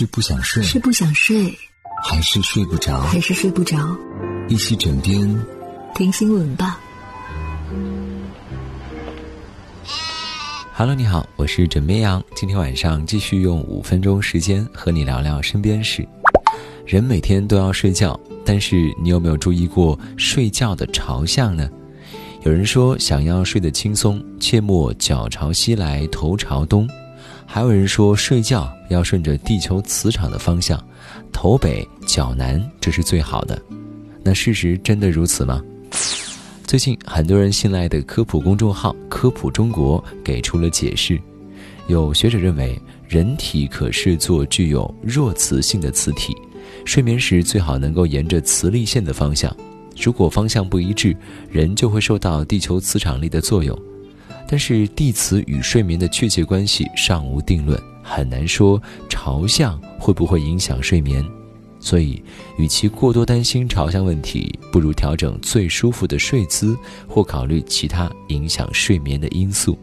是不想睡，是不想睡，还是睡不着？还是睡不着？一起枕边听新闻吧。Hello，你好，我是枕边羊。今天晚上继续用五分钟时间和你聊聊身边事。人每天都要睡觉，但是你有没有注意过睡觉的朝向呢？有人说，想要睡得轻松，切莫脚朝西来，头朝东。还有人说，睡觉要顺着地球磁场的方向，头北脚南，这是最好的。那事实真的如此吗？最近很多人信赖的科普公众号“科普中国”给出了解释。有学者认为，人体可视作具有弱磁性的磁体，睡眠时最好能够沿着磁力线的方向。如果方向不一致，人就会受到地球磁场力的作用。但是地磁与睡眠的确切关系尚无定论，很难说朝向会不会影响睡眠。所以，与其过多担心朝向问题，不如调整最舒服的睡姿，或考虑其他影响睡眠的因素。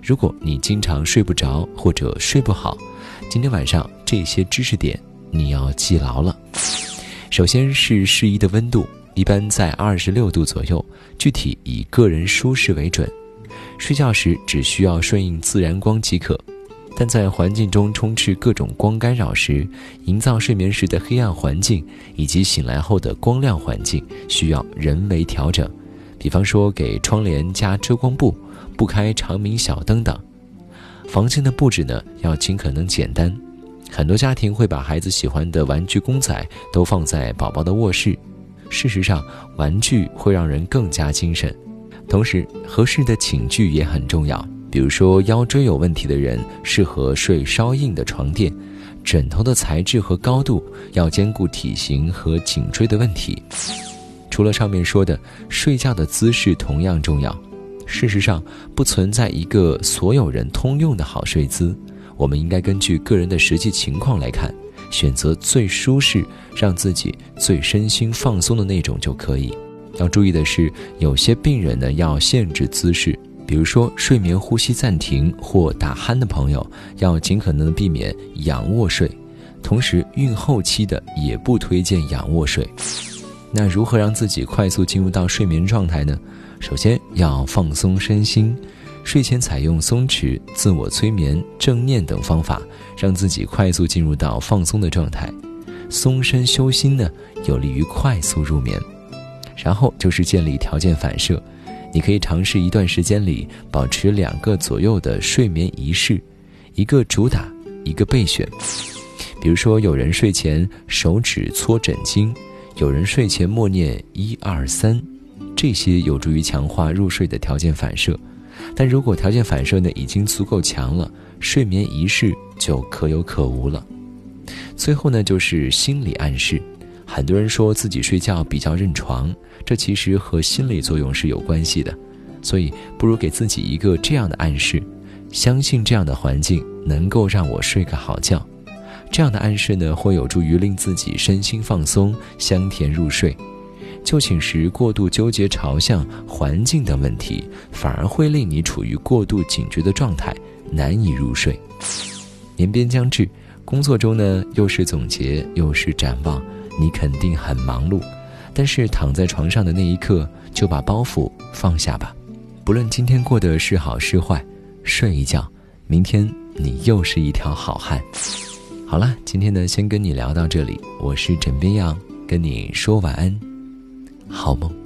如果你经常睡不着或者睡不好，今天晚上这些知识点你要记牢了。首先是适宜的温度，一般在二十六度左右，具体以个人舒适为准。睡觉时只需要顺应自然光即可，但在环境中充斥各种光干扰时，营造睡眠时的黑暗环境以及醒来后的光亮环境需要人为调整。比方说，给窗帘加遮光布，不开长明小灯等。房间的布置呢，要尽可能简单。很多家庭会把孩子喜欢的玩具公仔都放在宝宝的卧室，事实上，玩具会让人更加精神。同时，合适的寝具也很重要。比如说，腰椎有问题的人适合睡稍硬的床垫，枕头的材质和高度要兼顾体型和颈椎的问题。除了上面说的，睡觉的姿势同样重要。事实上，不存在一个所有人通用的好睡姿，我们应该根据个人的实际情况来看，选择最舒适、让自己最身心放松的那种就可以。要注意的是，有些病人呢要限制姿势，比如说睡眠呼吸暂停或打鼾的朋友，要尽可能避免仰卧睡。同时，孕后期的也不推荐仰卧睡。那如何让自己快速进入到睡眠状态呢？首先要放松身心，睡前采用松弛、自我催眠、正念等方法，让自己快速进入到放松的状态。松身修心呢，有利于快速入眠。然后就是建立条件反射，你可以尝试一段时间里保持两个左右的睡眠仪式，一个主打，一个备选。比如说，有人睡前手指搓枕巾，有人睡前默念一二三，这些有助于强化入睡的条件反射。但如果条件反射呢已经足够强了，睡眠仪式就可有可无了。最后呢，就是心理暗示。很多人说自己睡觉比较认床，这其实和心理作用是有关系的，所以不如给自己一个这样的暗示：相信这样的环境能够让我睡个好觉。这样的暗示呢，会有助于令自己身心放松，香甜入睡。就寝时过度纠结朝向、环境等问题，反而会令你处于过度警觉的状态，难以入睡。年边将至，工作中呢，又是总结，又是展望。你肯定很忙碌，但是躺在床上的那一刻，就把包袱放下吧。不论今天过得是好是坏，睡一觉，明天你又是一条好汉。好了，今天呢，先跟你聊到这里。我是枕边羊，跟你说晚安，好梦。